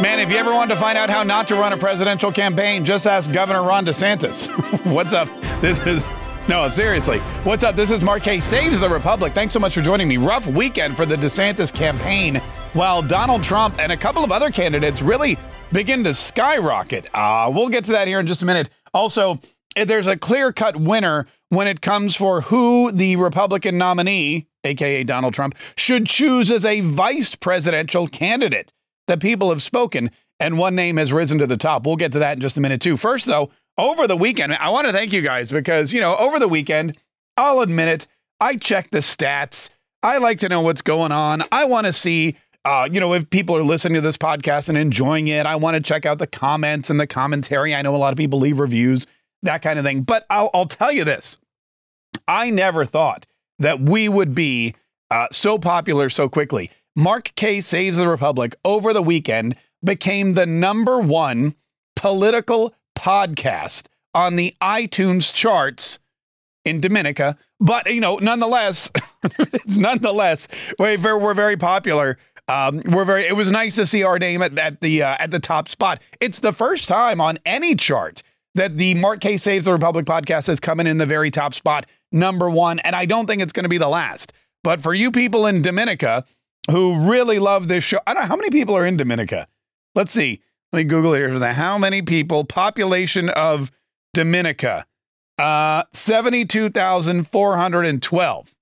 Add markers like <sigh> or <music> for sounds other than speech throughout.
Man, if you ever wanted to find out how not to run a presidential campaign, just ask Governor Ron DeSantis. <laughs> What's up? This is. No, seriously. What's up? This is Mark Kaye Saves the Republic. Thanks so much for joining me. Rough weekend for the DeSantis campaign, while Donald Trump and a couple of other candidates really begin to skyrocket. Uh, we'll get to that here in just a minute. Also, there's a clear cut winner when it comes for who the Republican nominee, aka Donald Trump, should choose as a vice presidential candidate. The people have spoken, and one name has risen to the top. We'll get to that in just a minute, too. First, though, over the weekend, I want to thank you guys because, you know, over the weekend, I'll admit it, I checked the stats. I like to know what's going on. I want to see, uh, you know, if people are listening to this podcast and enjoying it. I want to check out the comments and the commentary. I know a lot of people leave reviews, that kind of thing. But I'll, I'll tell you this I never thought that we would be uh, so popular so quickly. Mark Kaye Saves the Republic over the weekend became the number one political podcast on the iTunes charts in Dominica. But, you know, nonetheless, <laughs> nonetheless, we're, very popular. Um, we're very. It was nice to see our name at, at the uh, at the top spot. It's the first time on any chart that the Mark Kaye Saves the Republic podcast has come in in the very top spot, number one, and I don't think it's going to be the last. But for you people in Dominica who really love this show, I don't know how many people are in Dominica. Let's see. Let me Google it here. How many people? Population of Dominica, uh, seventy-two thousand four hundred and twelve.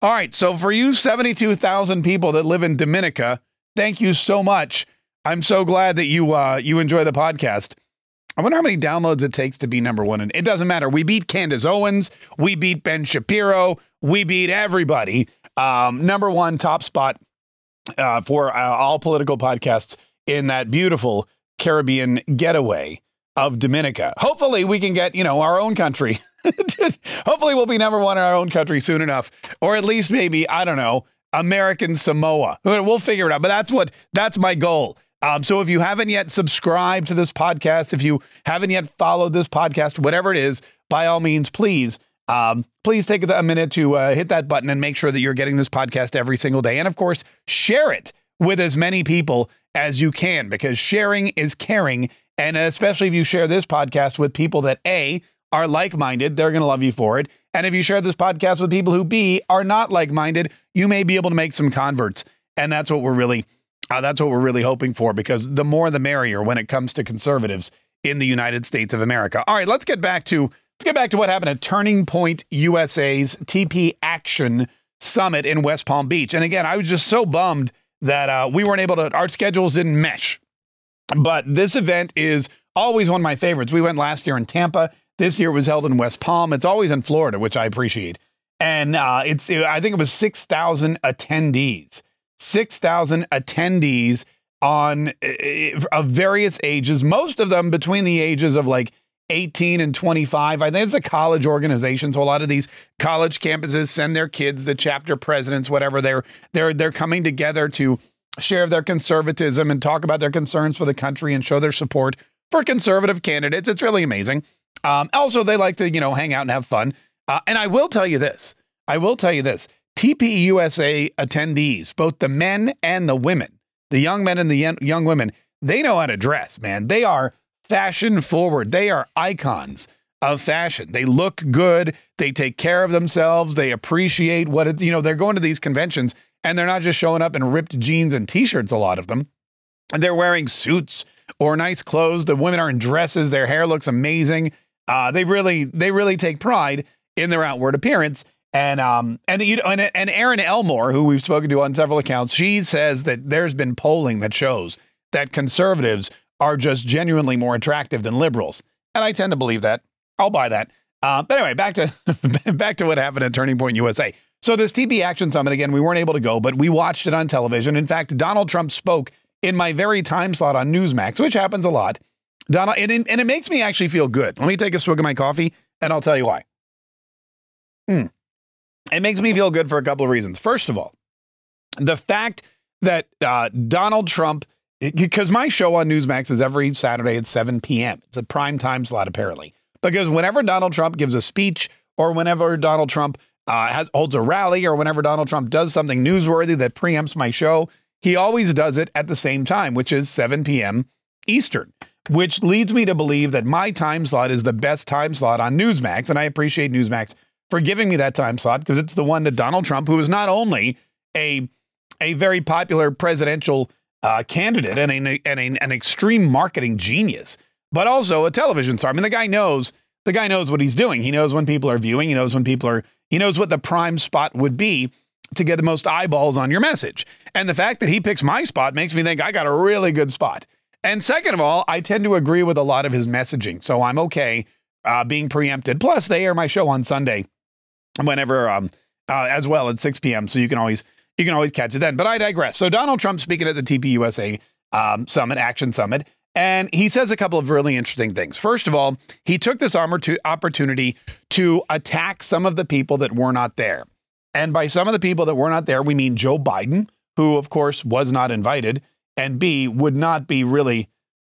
All right, so for you 72,000 people that live in Dominica, thank you so much. I'm so glad that you uh, you enjoy the podcast. I wonder how many downloads it takes to be number one. And it doesn't matter. We beat Candace Owens. We beat Ben Shapiro. We beat everybody. Um, number one top spot uh, for uh, all political podcasts in that beautiful Caribbean getaway of Dominica. Hopefully, we can get, you know, our own country. <laughs> Hopefully, we'll be number one in our own country soon enough. Or at least maybe, I don't know, American Samoa. We'll figure it out. But that's what, that's my goal um, so if you haven't yet subscribed to this podcast, if you haven't yet followed this podcast, whatever it is, by all means, please, um, please take a minute to uh, hit that button and make sure that you're getting this podcast every single day. And of course, share it with as many people as you can because sharing is caring. And especially if you share this podcast with people that A, are like minded, they're going to love you for it. And if you share this podcast with people who B, are not like minded, you may be able to make some converts. And that's what we're really uh, that's what we're really hoping for because the more the merrier when it comes to conservatives in the United States of America. All right, let's get back to let's get back to what happened at Turning Point USA's TP Action Summit in West Palm Beach. And again, I was just so bummed that uh, we weren't able to our schedules didn't mesh. But this event is always one of my favorites. We went last year in Tampa. This year was held in West Palm. It's always in Florida, which I appreciate. And uh, it's I think it was six thousand attendees. 6,000 attendees on uh, of various ages, most of them between the ages of like 18 and 25. I think it's a college organization, so a lot of these college campuses send their kids, the chapter presidents, whatever. They're they're they're coming together to share their conservatism and talk about their concerns for the country and show their support for conservative candidates. It's really amazing. Um, also, they like to you know hang out and have fun. Uh, and I will tell you this. I will tell you this. TPUSA attendees, both the men and the women, the young men and the young women, they know how to dress, man. They are fashion forward. They are icons of fashion. They look good. They take care of themselves. They appreciate what it, you know, they're going to these conventions and they're not just showing up in ripped jeans and t-shirts, a lot of them. And they're wearing suits or nice clothes. The women are in dresses. Their hair looks amazing. Uh, they really, they really take pride in their outward appearance. And um and you know and, and Erin Elmore, who we've spoken to on several accounts, she says that there's been polling that shows that conservatives are just genuinely more attractive than liberals, and I tend to believe that. I'll buy that. Uh, but anyway, back to <laughs> back to what happened at Turning Point USA. So this TP Action Summit again, we weren't able to go, but we watched it on television. In fact, Donald Trump spoke in my very time slot on Newsmax, which happens a lot. Donald, and, and it makes me actually feel good. Let me take a swig of my coffee, and I'll tell you why. Hmm. It makes me feel good for a couple of reasons. First of all, the fact that uh, Donald Trump, because my show on Newsmax is every Saturday at 7 p.m. It's a prime time slot, apparently. Because whenever Donald Trump gives a speech or whenever Donald Trump uh, has holds a rally or whenever Donald Trump does something newsworthy that preempts my show, he always does it at the same time, which is 7 p.m. Eastern, which leads me to believe that my time slot is the best time slot on Newsmax. And I appreciate Newsmax for giving me that time slot because it's the one that Donald Trump, who is not only a, a very popular presidential uh, candidate and, a, and a, an extreme marketing genius, but also a television star. I mean, the guy knows the guy knows what he's doing. He knows when people are viewing. He knows when people are. He knows what the prime spot would be to get the most eyeballs on your message. And the fact that he picks my spot makes me think I got a really good spot. And second of all, I tend to agree with a lot of his messaging, so I'm okay uh, being preempted. Plus, they air my show on Sunday, whenever um, uh, as well at 6 p.m. So you can always you can always catch it then. But I digress. So Donald Trump speaking at the TPUSA um, Summit, Action Summit, and he says a couple of really interesting things. First of all, he took this opportunity to attack some of the people that were not there. And by some of the people that were not there, we mean Joe Biden, who, of course, was not invited, and B, would not be really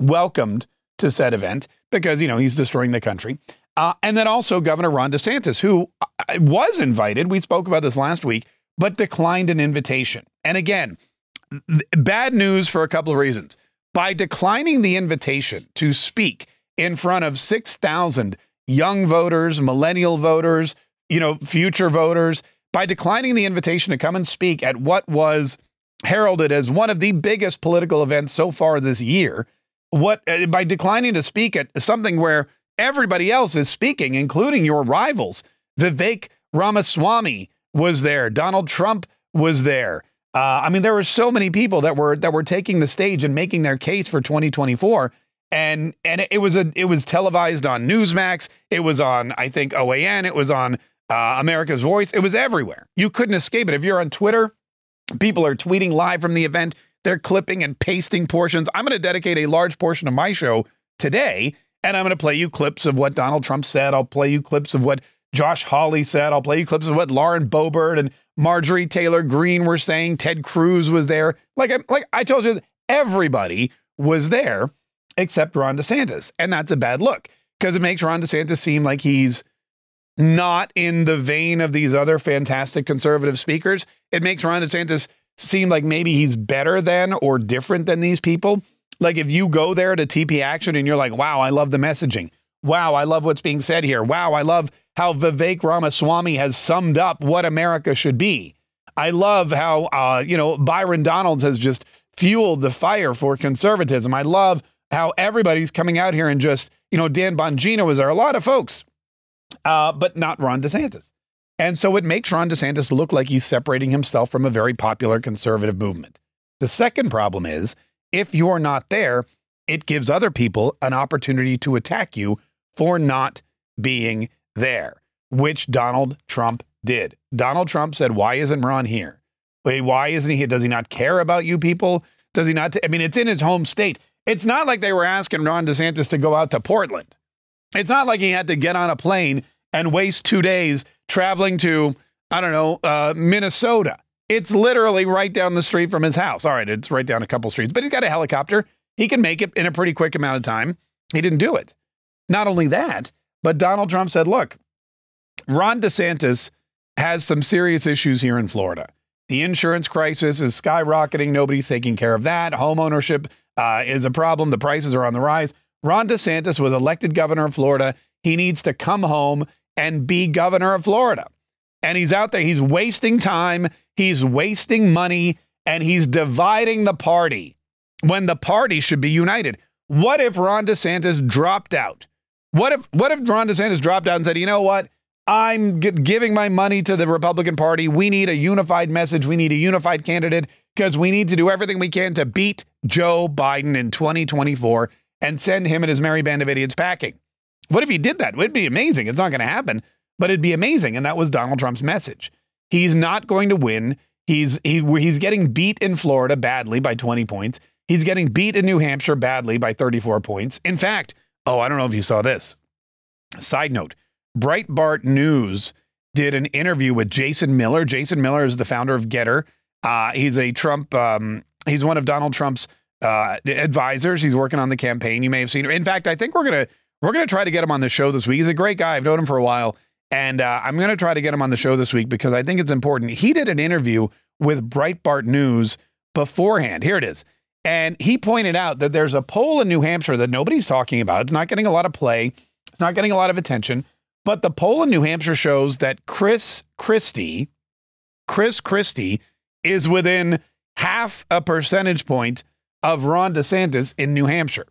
welcomed to said event because, you know, he's destroying the country. Uh, and then also Governor Ron DeSantis, who uh, was invited. We spoke about this last week, but declined an invitation. And again, bad news for a couple of reasons. By declining the invitation to speak in front of 6,000 young voters, millennial voters, you know, future voters, by declining the invitation to come and speak at what was heralded as one of the biggest political events so far this year, what uh, by declining to speak at something where everybody else is speaking, including your rivals, Vivek Ramaswamy was there, Donald Trump was there. Uh, I mean, there were so many people that were that were taking the stage and making their case for 2024 and and it was a it was televised on Newsmax. It was on I think OAN. It was on uh, America's Voice. It was everywhere. You couldn't escape it. If you're on Twitter, people are tweeting live from the event. They're clipping and pasting portions. I'm going to dedicate a large portion of my show today, and I'm going to play you clips of what Donald Trump said. I'll play you clips of what Josh Hawley said. I'll play you clips of what Lauren Boebert and Marjorie Taylor Greene were saying. Ted Cruz was there. Like, like I told you, everybody was there except Ron DeSantis, and that's a bad look because it makes Ron DeSantis seem like he's not in the vein of these other fantastic conservative speakers. It makes Ron DeSantis seem like maybe he's better than or different than these people. Like if you go there to TP Action and you're like, wow, I love the messaging. Wow, I love what's being said here. Wow, I love how Vivek Ramaswamy has summed up what America should be. I love how, uh, you know, Byron Donalds has just fueled the fire for conservatism. I love how everybody's coming out here and just, you know, Dan Bongino was there. A lot of folks uh, but not Ron DeSantis. And so it makes Ron DeSantis look like he's separating himself from a very popular conservative movement. The second problem is if you're not there, it gives other people an opportunity to attack you for not being there, which Donald Trump did. Donald Trump said, Why isn't Ron here? Why isn't he here? Does he not care about you people? Does he not? T- I mean, it's in his home state. It's not like they were asking Ron DeSantis to go out to Portland. It's not like he had to get on a plane and waste two days traveling to, I don't know, uh, Minnesota. It's literally right down the street from his house. All right, it's right down a couple streets, but he's got a helicopter. He can make it in a pretty quick amount of time. He didn't do it. Not only that, but Donald Trump said, look, Ron DeSantis has some serious issues here in Florida. The insurance crisis is skyrocketing. Nobody's taking care of that. Home ownership uh, is a problem. The prices are on the rise. Ron DeSantis was elected governor of Florida. He needs to come home and be governor of Florida. And he's out there, he's wasting time, he's wasting money, and he's dividing the party when the party should be united. What if Ron DeSantis dropped out? What if what if Ron DeSantis dropped out and said, "You know what? I'm g- giving my money to the Republican Party. We need a unified message. We need a unified candidate because we need to do everything we can to beat Joe Biden in 2024 and send him and his merry band of idiots packing. What if he did that? It would be amazing. It's not going to happen, but it'd be amazing. And that was Donald Trump's message. He's not going to win. He's he, he's getting beat in Florida badly by 20 points. He's getting beat in New Hampshire badly by 34 points. In fact, oh, I don't know if you saw this. Side note, Breitbart News did an interview with Jason Miller. Jason Miller is the founder of GETTR. Uh, he's a Trump. Um, he's one of Donald Trump's uh, advisors. He's working on the campaign. You may have seen him. In fact, I think we're gonna we're gonna try to get him on the show this week. He's a great guy. I've known him for a while, and uh, I'm gonna try to get him on the show this week because I think it's important. He did an interview with Breitbart News beforehand. Here it is. And he pointed out that there's a poll in New Hampshire that nobody's talking about. It's not getting a lot of play, it's not getting a lot of attention. But the poll in New Hampshire shows that Chris Christie, Chris Christie, is within half a percentage point of Ron DeSantis in New Hampshire.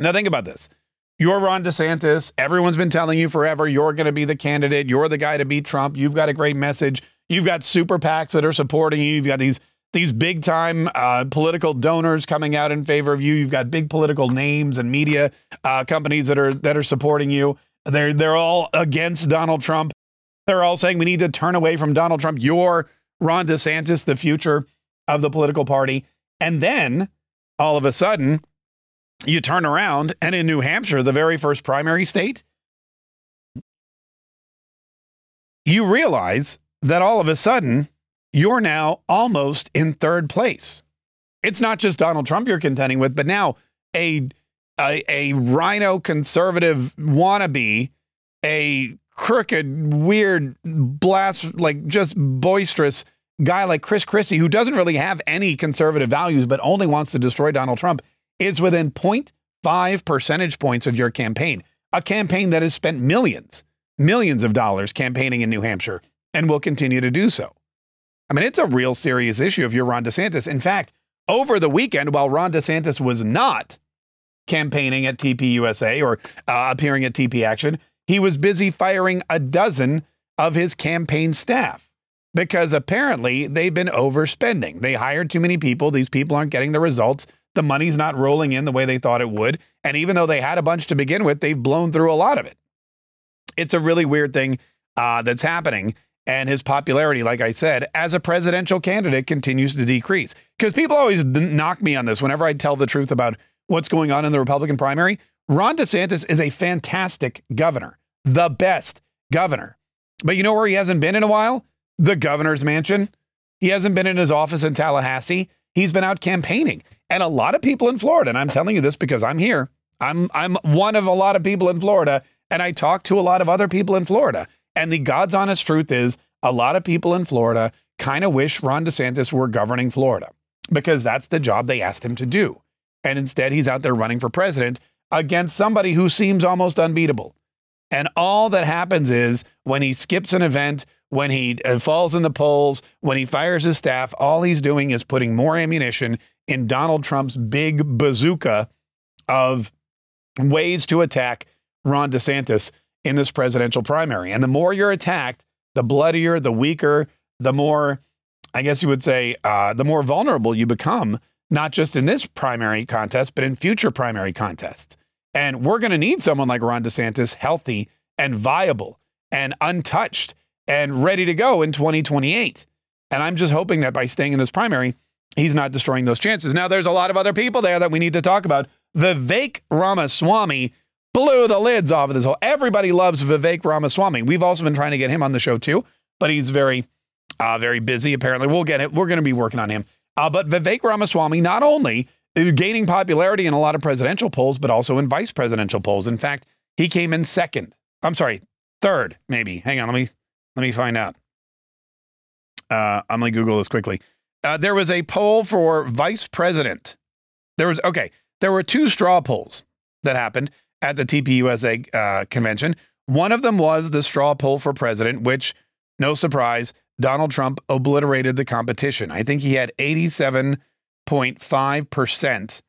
Now, think about this. You're Ron DeSantis. Everyone's been telling you forever you're going to be the candidate. You're the guy to beat Trump. You've got a great message. You've got super PACs that are supporting you. You've got these these big time uh, political donors coming out in favor of you. You've got big political names and media uh, companies that are that are supporting you. They're they're all against Donald Trump. They're all saying we need to turn away from Donald Trump. You're Ron DeSantis, the future of the political party. And then all of a sudden, you turn around and in New Hampshire, the very first primary state, you realize that all of a sudden you're now almost in third place. It's not just Donald Trump you're contending with, but now a a, a RINO conservative wannabe, a crooked, weird, blast, like just boisterous guy like Chris Christie, who doesn't really have any conservative values, but only wants to destroy Donald Trump, is within 0.5 percentage points of your campaign. A campaign that has spent millions, millions of dollars campaigning in New Hampshire and will continue to do so. I mean, it's a real serious issue if you're Ron DeSantis. In fact, over the weekend, while Ron DeSantis was not campaigning at TPUSA or uh, appearing at TP Action, he was busy firing a dozen of his campaign staff because apparently they've been overspending. They hired too many people. These people aren't getting the results. The money's not rolling in the way they thought it would. And even though they had a bunch to begin with, they've blown through a lot of it. It's a really weird thing uh, that's happening. And his popularity, like I said, as a presidential candidate continues to decrease. Because people always knock me on this whenever I tell the truth about what's going on in the Republican primary. Ron DeSantis is a fantastic governor, the best governor. But you know where he hasn't been in a while? The governor's mansion. He hasn't been in his office in Tallahassee. He's been out campaigning. And a lot of people in Florida, and I'm telling you this because I'm here. I'm I'm one of a lot of people in Florida, and I talk to a lot of other people in Florida. And the God's honest truth is a lot of people in Florida kind of wish Ron DeSantis were governing Florida because that's the job they asked him to do. And instead, he's out there running for president against somebody who seems almost unbeatable. And all that happens is when he skips an event, when he uh, falls in the polls, when he fires his staff, all he's doing is putting more ammunition in Donald Trump's big bazooka of ways to attack Ron DeSantis in this presidential primary. And the more you're attacked, the bloodier, the weaker, the more, I guess you would say, uh, the more vulnerable you become, not just in this primary contest, but in future primary contests. And we're going to need someone like Ron DeSantis, healthy and viable and untouched and ready to go in 2028. And I'm just hoping that by staying in this primary, he's not destroying those chances. Now, there's a lot of other people there that we need to talk about. The Vivek Ramaswamy blew the lids off of this whole. Everybody loves Vivek Ramaswamy. We've also been trying to get him on the show too, but he's very, uh, very busy. Apparently, we'll get it. We're going to be working on him. Uh, but Vivek Ramaswamy not only gaining popularity in a lot of presidential polls, but also in vice presidential polls. In fact, he came in second. I'm sorry, third, maybe. Hang on, let me let me find out. Uh, I'm gonna Google this quickly. Uh, there was a poll for vice president. There was okay. There were two straw polls that happened at the TPUSA uh, convention. One of them was the straw poll for president, which, no surprise, Donald Trump obliterated the competition. I think he had 87.5%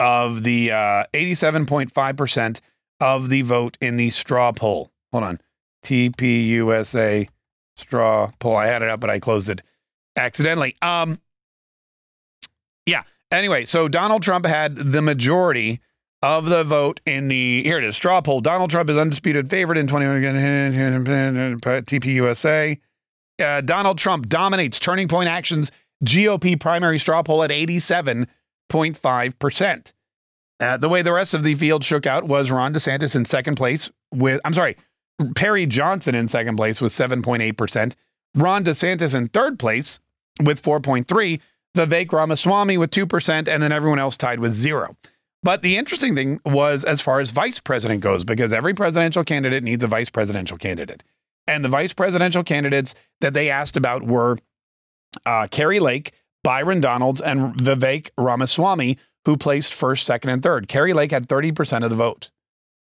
of the uh, 87.5% of the vote in the straw poll. Hold on. TPUSA straw poll. I had it up, but I closed it accidentally. Um, yeah. Anyway, so Donald Trump had the majority of the vote in the here it is straw poll. Donald Trump is undisputed favorite in 20 TPUSA. Uh, Donald Trump dominates Turning Point Actions GOP primary straw poll at 87.5 percent. Uh, the way the rest of the field shook out was Ron DeSantis in second place with I'm sorry, Perry Johnson in second place with 7.8 percent. Ron DeSantis in third place with 4.3. Vivek Ramaswamy with 2%, and then everyone else tied with zero. But the interesting thing was as far as vice president goes, because every presidential candidate needs a vice presidential candidate. And the vice presidential candidates that they asked about were uh, Kari Lake, Byron Donalds and Vivek Ramaswamy, who placed first, second, and third. Kari Lake had 30% of the vote.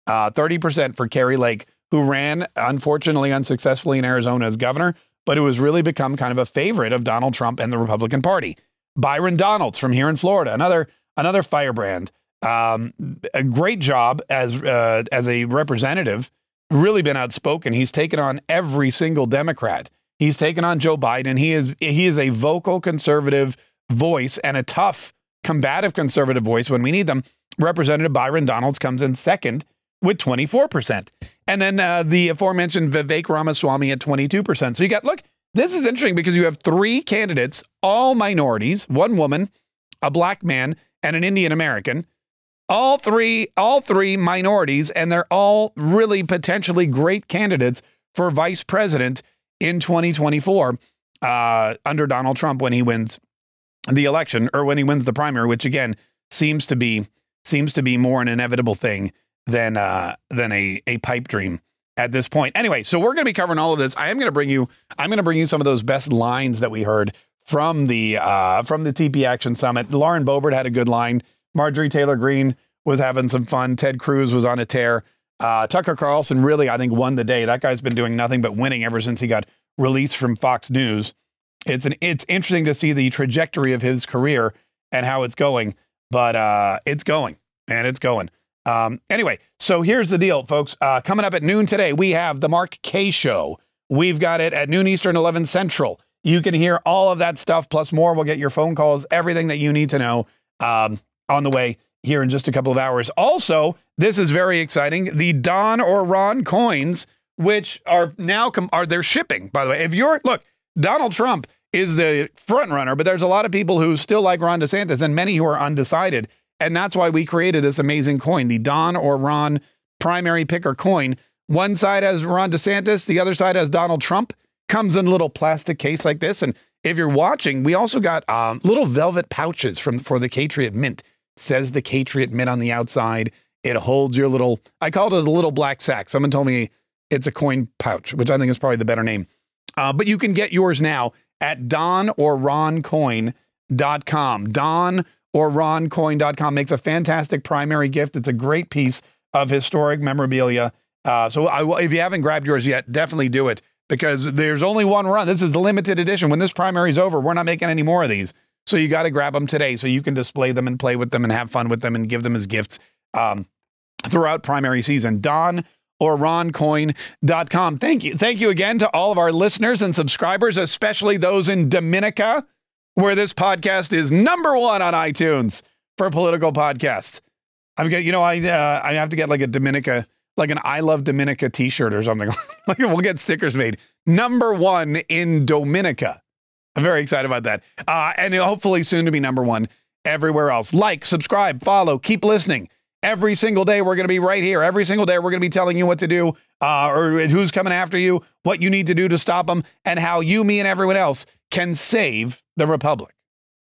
Uh, 30% for Kari Lake, who ran, unfortunately, unsuccessfully in Arizona as governor, but who has really become kind of a favorite of Donald Trump and the Republican Party. Byron Donalds from here in Florida, another another firebrand. Um, a great job as uh, as a representative. Really been outspoken. He's taken on every single Democrat. He's taken on Joe Biden. He is he is a vocal conservative voice and a tough combative conservative voice when we need them. Representative Byron Donalds comes in second with 24%. And then uh, the aforementioned Vivek Ramaswamy at 22%. So you got, look, this is interesting because you have three candidates, all minorities, one woman, a black man, and an Indian American. All three, all three minorities, and they're all really potentially great candidates for vice president in 2024 uh, under Donald Trump when he wins the election or when he wins the primary, which again seems to be seems to be more an inevitable thing than uh, than a a pipe dream at this point. Anyway, so we're going to be covering all of this. I am going to bring you I'm going to bring you some of those best lines that we heard from the uh, from the TP Action Summit. Lauren Boebert had a good line. Marjorie Taylor Greene was having some fun. Ted Cruz was on a tear. Uh, Tucker Carlson really, I think, won the day. That guy's been doing nothing but winning ever since he got released from Fox News. It's an it's interesting to see the trajectory of his career and how it's going, but uh, it's going and it's going. Um, anyway, so here's the deal, folks. Uh, coming up at noon today, we have the Mark Kaye Show. We've got it at noon Eastern, 11 Central. You can hear all of that stuff plus more. We'll get your phone calls, everything that you need to know um, on the way here in just a couple of hours. Also, this is very exciting. The Don or Ron coins, which are now com- are they're shipping. By the way, if you're look, Donald Trump is the front runner, but there's a lot of people who still like Ron DeSantis and many who are undecided. And that's why we created this amazing coin, the Don or Ron primary picker coin. One side has Ron DeSantis, the other side has Donald Trump. Comes in a little plastic case like this. And if you're watching, we also got um, little velvet pouches from for the Catriot Mint. Says the Catriot Mint on the outside. It holds your little, I called it a little black sack. Someone told me it's a coin pouch, which I think is probably the better name. Uh, but you can get yours now at Don or roncoin.com. Don or roncoin.com makes a fantastic primary gift. It's a great piece of historic memorabilia. Uh, so I, if you haven't grabbed yours yet, definitely do it because there's only one run. This is the limited edition. When this primary is over, we're not making any more of these. So you got to grab them today so you can display them and play with them and have fun with them and give them as gifts um, throughout primary season. Don or roncoin.com. Thank you. Thank you again to all of our listeners and subscribers, especially those in Dominica where this podcast is number one on iTunes for political podcasts. I've got, you know, I uh, I have to get like a Dominica, like an I love Dominica T-shirt or something. <laughs> like we'll get stickers made. Number one in Dominica. I'm very excited about that, uh, and hopefully soon to be number one everywhere else. Like, subscribe, follow, keep listening. Every single day we're going to be right here. Every single day we're going to be telling you what to do, uh, or who's coming after you, what you need to do to stop them, and how you, me, and everyone else can save the Republic.